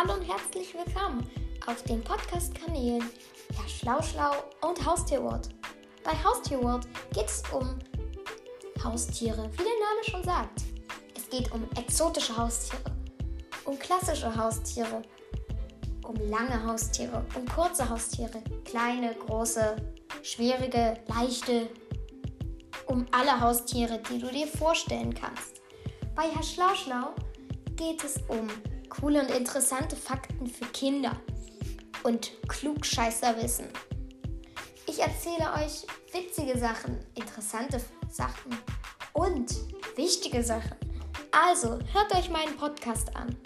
Hallo und herzlich willkommen auf den Podcast-Kanälen Ja Schlau Schlau und Haustierwort. Bei Haustierwort geht es um Haustiere, wie der Name schon sagt. Es geht um exotische Haustiere, um klassische Haustiere, um lange Haustiere, um kurze Haustiere, kleine, große, schwierige, leichte, um alle Haustiere, die du dir vorstellen kannst. Bei Herr Schlauschlau geht es um coole und interessante Fakten für Kinder und Klugscheißerwissen. Ich erzähle euch witzige Sachen, interessante Sachen und wichtige Sachen. Also hört euch meinen Podcast an.